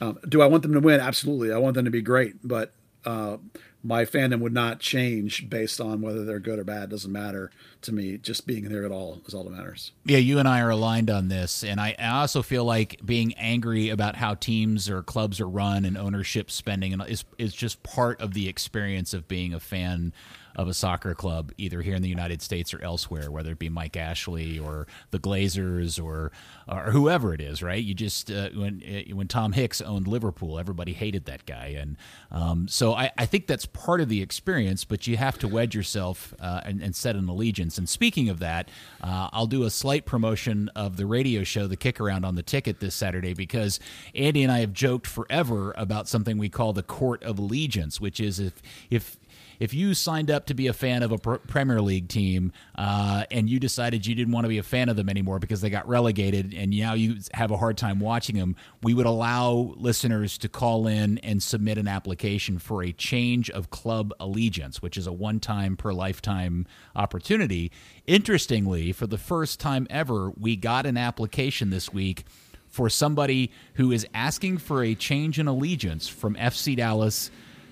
um, do I want them to win? Absolutely, I want them to be great, but uh, my fandom would not change based on whether they're good or bad. It doesn't matter to me. Just being there at all is all that matters. Yeah, you and I are aligned on this, and I, also feel like being angry about how teams or clubs are run and ownership spending and is is just part of the experience of being a fan of a soccer club, either here in the United States or elsewhere, whether it be Mike Ashley or the Glazers or or whoever it is, right? You just uh, when uh, when Tom Hicks owned Liverpool, everybody hated that guy, and um, so I, I think that's part of the experience. But you have to wedge yourself uh, and, and set an allegiance. And speaking of that, uh, I'll do a slight promotion of the radio show, The Kick Around, on the ticket this Saturday because Andy and I have joked forever about something we call the Court of Allegiance, which is if if if you signed up to be a fan of a pr- Premier League team uh, and you decided you didn't want to be a fan of them anymore because they got relegated and now you have a hard time watching them, we would allow listeners to call in and submit an application for a change of club allegiance, which is a one time per lifetime opportunity. Interestingly, for the first time ever, we got an application this week for somebody who is asking for a change in allegiance from FC Dallas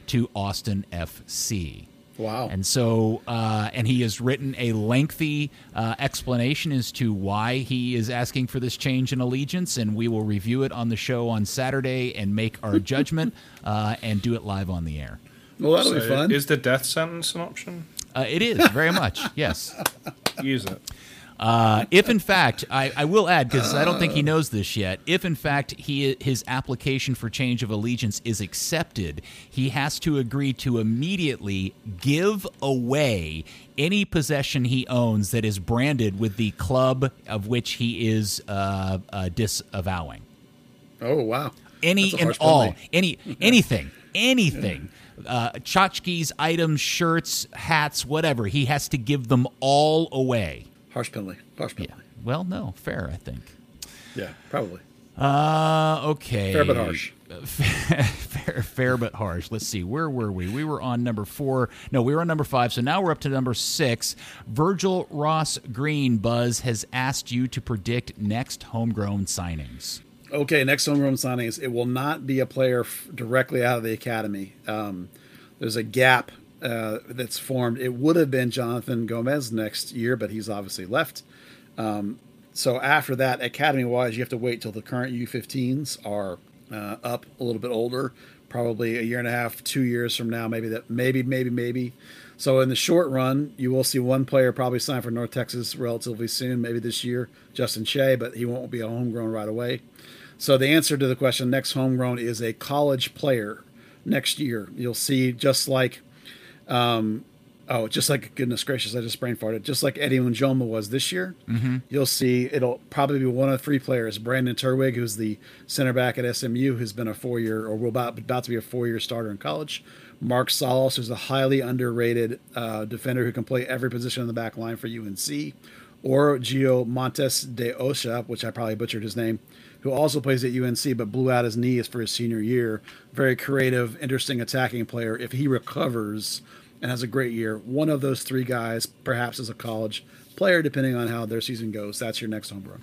to Austin FC. Wow. And so, uh, and he has written a lengthy uh, explanation as to why he is asking for this change in allegiance, and we will review it on the show on Saturday and make our judgment uh, and do it live on the air. Well, that'll So be fun. Is the death sentence an option? Uh, it is very much, yes. Use it. Uh, if in fact, I, I will add because I don't think he knows this yet. If in fact he his application for change of allegiance is accepted, he has to agree to immediately give away any possession he owns that is branded with the club of which he is uh, uh, disavowing. oh, wow. Any and all, penalty. any anything, anything. Uh, tchotchkes, items, shirts, hats, whatever. He has to give them all away. Harsh penalty. Harsh Yeah. penalty. Well, no, fair, I think. Yeah, probably. Uh, okay. Fair but harsh. fair, fair but harsh. Let's see. Where were we? We were on number four. No, we were on number five. So now we're up to number six. Virgil Ross Green, Buzz, has asked you to predict next homegrown signings. Okay, next homegrown signings. It will not be a player f- directly out of the academy. Um, there's a gap uh, that's formed. It would have been Jonathan Gomez next year, but he's obviously left. Um, so after that, academy wise, you have to wait till the current U15s are uh, up a little bit older, probably a year and a half, two years from now, maybe that, maybe, maybe, maybe. So in the short run, you will see one player probably sign for North Texas relatively soon, maybe this year, Justin Shea, but he won't be a homegrown right away. So the answer to the question next homegrown is a college player next year. You'll see just like um, oh, just like goodness gracious, I just brain farted. Just like Eddie Munjoma was this year, mm-hmm. you'll see it'll probably be one of three players: Brandon Turwig, who's the center back at SMU, who's been a four-year or will about about to be a four-year starter in college. Mark Salas, who's a highly underrated uh, defender who can play every position in the back line for UNC, or Gio Montes de Ocha, which I probably butchered his name, who also plays at UNC but blew out his knees for his senior year. Very creative, interesting attacking player. If he recovers and has a great year, one of those three guys, perhaps as a college player, depending on how their season goes, that's your next homegrown.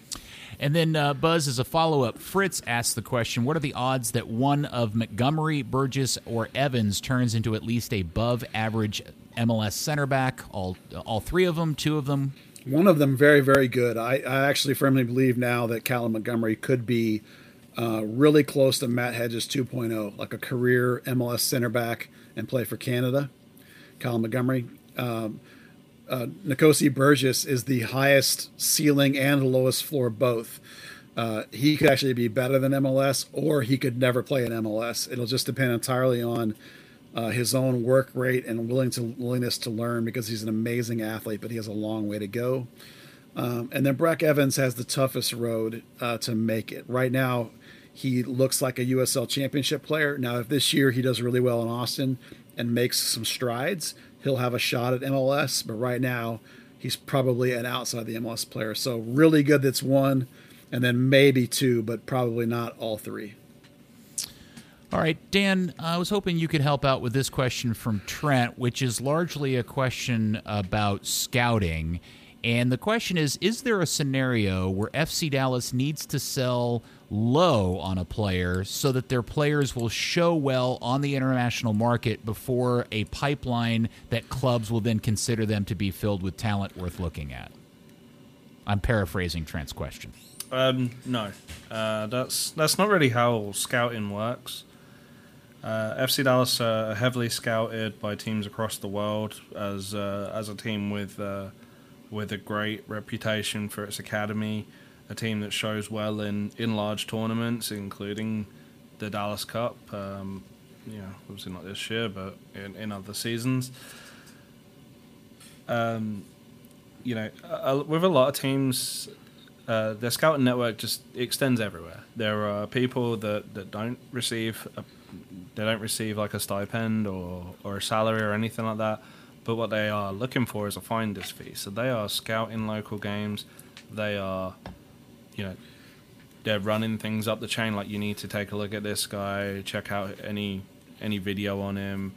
And then uh, Buzz, as a follow up, Fritz asked the question: What are the odds that one of Montgomery, Burgess, or Evans turns into at least a above average MLS center back? All all three of them, two of them. One of them very, very good. I, I actually firmly believe now that Callum Montgomery could be uh, really close to Matt Hedges 2.0, like a career MLS center back and play for Canada. Callum Montgomery. Um, uh, Nkosi Burgess is the highest ceiling and lowest floor both. Uh, he could actually be better than MLS, or he could never play in MLS. It'll just depend entirely on uh, his own work rate and willing to willingness to learn because he's an amazing athlete, but he has a long way to go. Um, and then Brecc Evans has the toughest road uh, to make it. Right now, he looks like a USL Championship player. Now, if this year he does really well in Austin and makes some strides, he'll have a shot at MLS. But right now, he's probably an outside the MLS player. So really good that's one, and then maybe two, but probably not all three. All right, Dan, I was hoping you could help out with this question from Trent, which is largely a question about scouting. And the question is Is there a scenario where FC Dallas needs to sell low on a player so that their players will show well on the international market before a pipeline that clubs will then consider them to be filled with talent worth looking at? I'm paraphrasing Trent's question. Um, no, uh, that's that's not really how scouting works. Uh, FC Dallas are heavily scouted by teams across the world as uh, as a team with uh, with a great reputation for its academy, a team that shows well in, in large tournaments, including the Dallas Cup. Um, you know, obviously not this year, but in, in other seasons. Um, you know, with a lot of teams, uh, their scouting network just extends everywhere. There are people that, that don't receive a they don't receive like a stipend or or a salary or anything like that. But what they are looking for is a finder's fee. So they are scouting local games. They are, you know, they're running things up the chain. Like you need to take a look at this guy, check out any any video on him,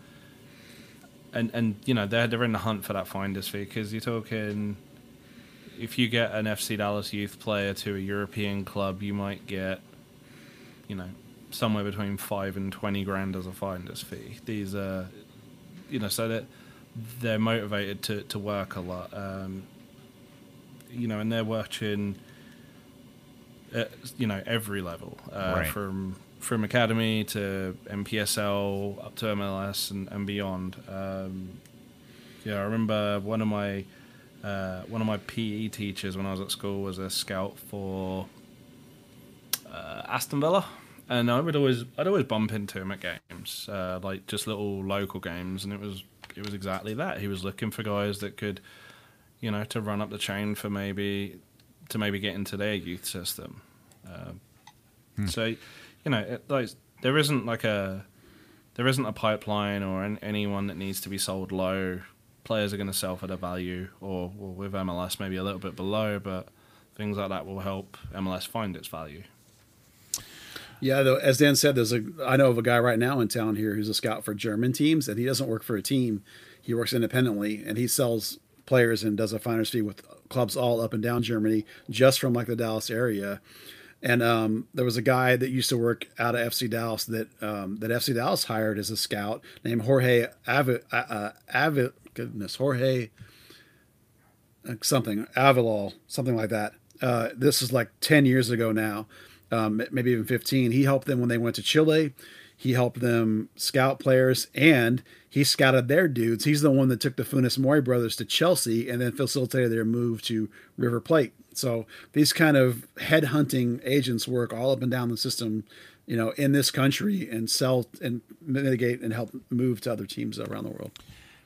and and you know they're they're in the hunt for that finder's fee because you're talking. If you get an FC Dallas youth player to a European club, you might get, you know, somewhere between five and twenty grand as a finder's fee. These are, you know, so that they're motivated to, to work a lot. Um, you know, and they're watching, at, you know, every level uh, Right. from from academy to NPSL up to MLS and, and beyond. Um, yeah, I remember one of my uh, one of my PE teachers when I was at school was a scout for uh, Aston Villa, and I would always I'd always bump into him at games, uh, like just little local games, and it was it was exactly that. He was looking for guys that could, you know, to run up the chain for maybe to maybe get into their youth system. Uh, So, you know, it, like there isn't like a there isn't a pipeline or an, anyone that needs to be sold low. Players are going to sell for their value, or, or with MLS maybe a little bit below, but things like that will help MLS find its value. Yeah, though, as Dan said, there's a I know of a guy right now in town here who's a scout for German teams, and he doesn't work for a team. He works independently, and he sells players and does a finder's fee with clubs all up and down Germany, just from like the Dallas area. And um, there was a guy that used to work out of FC Dallas that um, that FC Dallas hired as a scout named Jorge Avi, uh, uh, goodness Jorge uh, something Avilal something like that. Uh, this is like ten years ago now, um, maybe even fifteen. He helped them when they went to Chile. He helped them scout players, and he scouted their dudes. He's the one that took the Funes Mori brothers to Chelsea, and then facilitated their move to River Plate. So these kind of headhunting agents work all up and down the system, you know, in this country and sell and mitigate and help move to other teams around the world.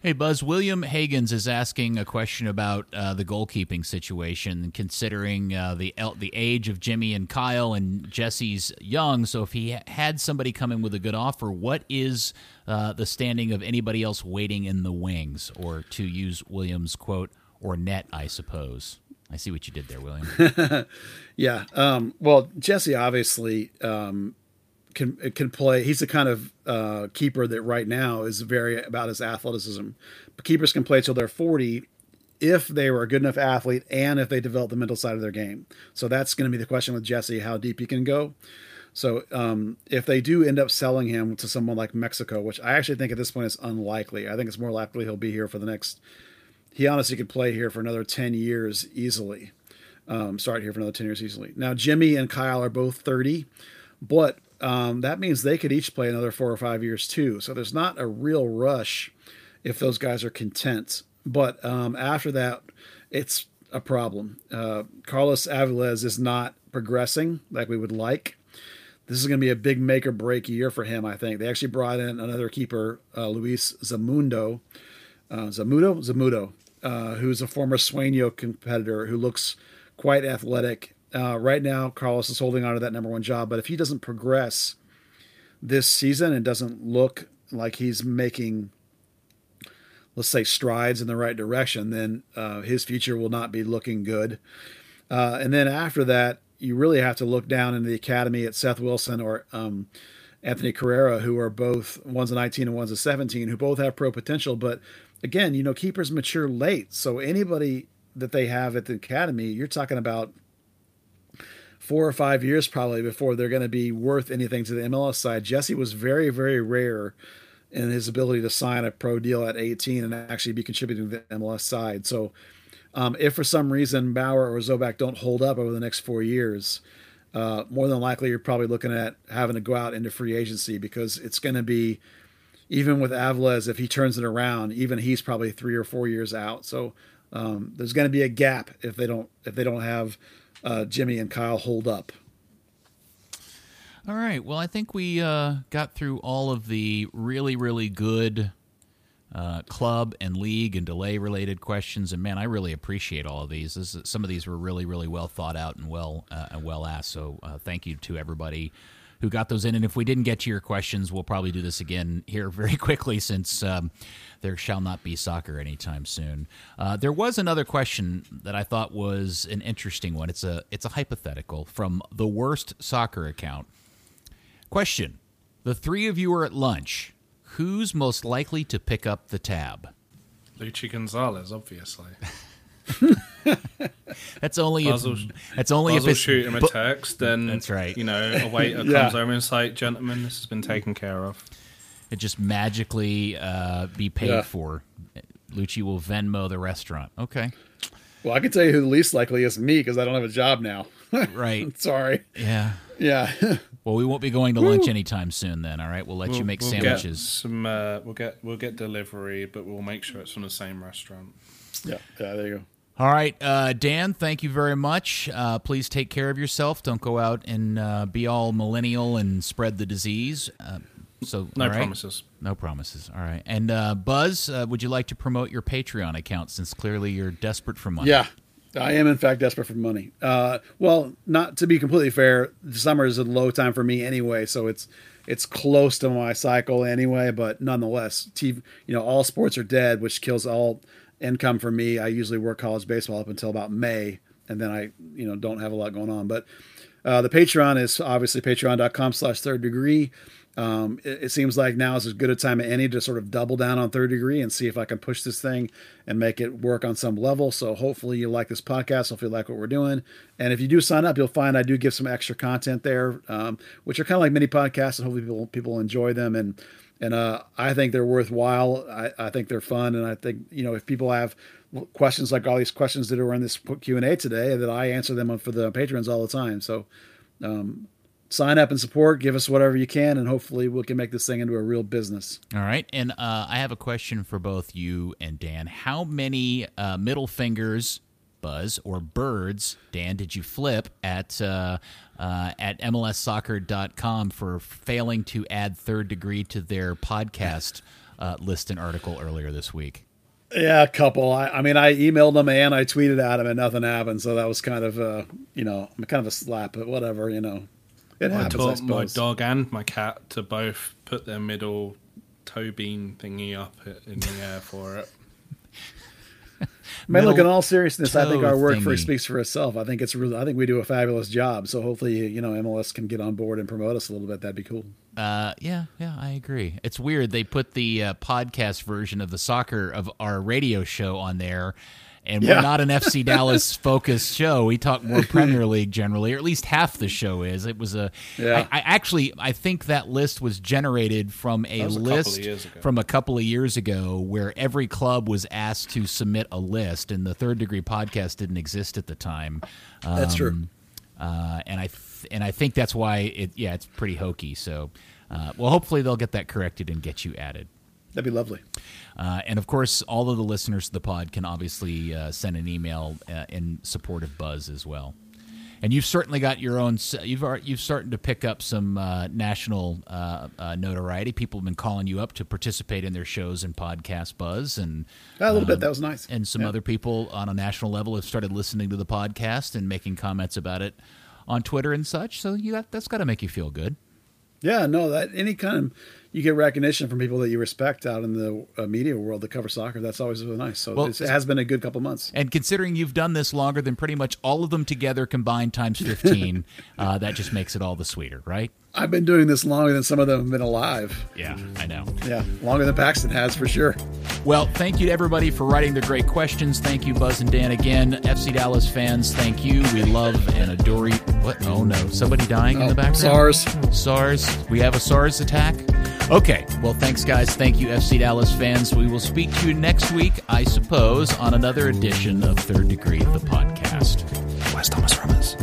Hey, Buzz, William Hagens is asking a question about uh, the goalkeeping situation, considering uh, the the age of Jimmy and Kyle and Jesse's young. So, if he ha- had somebody come in with a good offer, what is uh, the standing of anybody else waiting in the wings, or to use William's quote, or net, I suppose? I see what you did there, William. Yeah. Um, well, Jesse obviously um, can can play. He's the kind of uh, keeper that right now is very about his athleticism. But keepers can play till they're forty if they were a good enough athlete and if they develop the mental side of their game. So that's going to be the question with Jesse: how deep he can go. So um, if they do end up selling him to someone like Mexico, which I actually think at this point is unlikely, I think it's more likely he'll be here for the next. He honestly could play here for another ten years easily um, start here for another 10 years easily. Now, Jimmy and Kyle are both 30, but um, that means they could each play another four or five years too. So there's not a real rush if those guys are content. But um, after that, it's a problem. Uh, Carlos Aviles is not progressing like we would like. This is going to be a big make or break year for him, I think. They actually brought in another keeper, uh, Luis Zamundo, uh, Zamudo, Zamudo, uh, who's a former Sueño competitor who looks quite athletic. Uh, right now, Carlos is holding on to that number one job, but if he doesn't progress this season and doesn't look like he's making, let's say, strides in the right direction, then uh, his future will not be looking good. Uh, and then after that, you really have to look down into the academy at Seth Wilson or um, Anthony Carrera, who are both one's a 19 and one's a 17, who both have pro potential. But again, you know, keepers mature late. So anybody that they have at the academy, you're talking about four or five years probably before they're going to be worth anything to the MLS side. Jesse was very, very rare in his ability to sign a pro deal at 18 and actually be contributing to the MLS side. So um, if for some reason Maurer or Zobeck don't hold up over the next four years, uh, more than likely you're probably looking at having to go out into free agency because it's going to be even with Aviles, if he turns it around, even he's probably three or four years out. So um, there's going to be a gap if they don't if they don't have uh, Jimmy and Kyle hold up. All right. Well, I think we uh, got through all of the really, really good uh, club and league and delay related questions. And man, I really appreciate all of these. Is, some of these were really, really well thought out and well uh, and well asked. So uh, thank you to everybody who got those in. And if we didn't get to your questions, we'll probably do this again here very quickly since um, there shall not be soccer anytime soon. Uh, there was another question that I thought was an interesting one. It's a it's a hypothetical from the worst soccer account. Question: The three of you are at lunch. Who's most likely to pick up the tab? Luchi Gonzalez, obviously. That's only Buzz if that's only Buzz if will it's shoot him a text, then That's right. You know, a waiter Yeah. comes over and is like, "Gentlemen, this has been taken care of." it just magically uh, be paid Yeah. for. Luchi will Venmo the restaurant. Okay, Well, I can tell you who the least likely is me because I don't have a job now. right. Sorry. Yeah. Yeah. Well, we won't be going to lunch anytime soon. Then, all right. We'll let you We'll- make we'll sandwiches. Get some, uh, we'll get we'll get delivery, but we'll make sure it's from the same restaurant. yeah. Yeah. There you go. All right, uh, Dan. Thank you very much. Uh, please take care of yourself. Don't go out and uh, be all millennial and spread the disease. Uh, so, No all right? promises. No promises. All right. And uh, Buzz, uh, would you like to promote your Patreon account since clearly you're desperate for money? Yeah. I am, in fact, desperate for money. Uh, well, not to be completely fair, the summer is a low time for me anyway, so it's it's close to my cycle anyway. But nonetheless, TV, you know, all sports are dead, which kills all income for me. I usually work college baseball up until about May, and then I, you know, don't have a lot going on. But uh, the Patreon is obviously patreon.com slash third degree. Um, it, it seems like now is as good a time as any to sort of double down on third degree and see if I can push this thing and make it work on some level. So hopefully you like this podcast. Hopefully you like what we're doing. And if you do sign up, you'll find I do give some extra content there, um, which are kind of like mini podcasts, and hopefully people people enjoy them. And and uh, I think they're worthwhile. I, I think they're fun, and I think you know if people have questions like all these questions that are in this Q and A today, that I answer them for the patrons all the time. So sign up and support. Give us whatever you can, and hopefully we can make this thing into a real business. All right. And uh, I have a question for both you and Dan. How many uh, middle fingers, Buzz, or birds, Dan, did you flip at uh, at MLSsoccer.com for failing to add third degree to their podcast uh, list and article earlier this week? Yeah, a couple. I, I mean, I emailed them and I tweeted at them, and nothing happened. So that was kind of, uh, you know, kind of a slap, but whatever, you know, it I happens. I taught my dog and my cat to both put their middle toe bean thingy up in the air for it. Man, look, in all seriousness, I think our work for speaks for itself. I think it's really, I think we do a fabulous job. So hopefully, you know, MLS can get on board and promote us a little bit. That'd be cool. Uh, yeah, yeah, I agree. It's weird they put the uh, podcast version of the soccer of our radio show on there, and Yeah. we're not an FC Dallas focused show. We talk more Premier League generally, or at least half the show is. It was a. Yeah. I, I actually I think that list was generated from a was a list from a couple of years ago where every club was asked to submit a list, and the Third Degree podcast didn't exist at the time. That's true. Um, uh, and I th- and I think that's why it yeah it's pretty hokey. So, uh, well, hopefully they'll get that corrected and get you added. That'd be lovely. Uh, and of course, all of the listeners to the pod can obviously uh, send an email uh, in support of Buzz as well. And you've certainly got your own. You've you've starting to pick up some uh, national uh, uh, notoriety. People have been calling you up to participate in their shows and podcast Buzz, and A little um, bit. That was nice. and some Yeah. other people on a national level have started listening to the podcast and making comments about it on Twitter and such. So you got, that's got to make you feel good. Yeah, no, that any kind of you get recognition from people that you respect out in the uh, media world that cover soccer. That's always really nice. So Well, it's, it has been a good couple months. And considering you've done this longer than pretty much all of them together combined times 15, uh, that just makes it all the sweeter, right? I've been doing this longer than some of them have been alive. Yeah, I know. Yeah, longer than Paxton has for sure. Well, thank you to everybody for writing the great questions. Thank you, Buzz and Dan, again. FC Dallas fans, thank you. We love and adore you. What? Oh, no. Somebody dying in the oh, background? SARS. SARS. We have a SARS attack? Okay. Well, thanks, guys. Thank you, FC Dallas fans. We will speak to you next week, I suppose, on another edition of Third Degree, the podcast. Where's Thomas Rummers?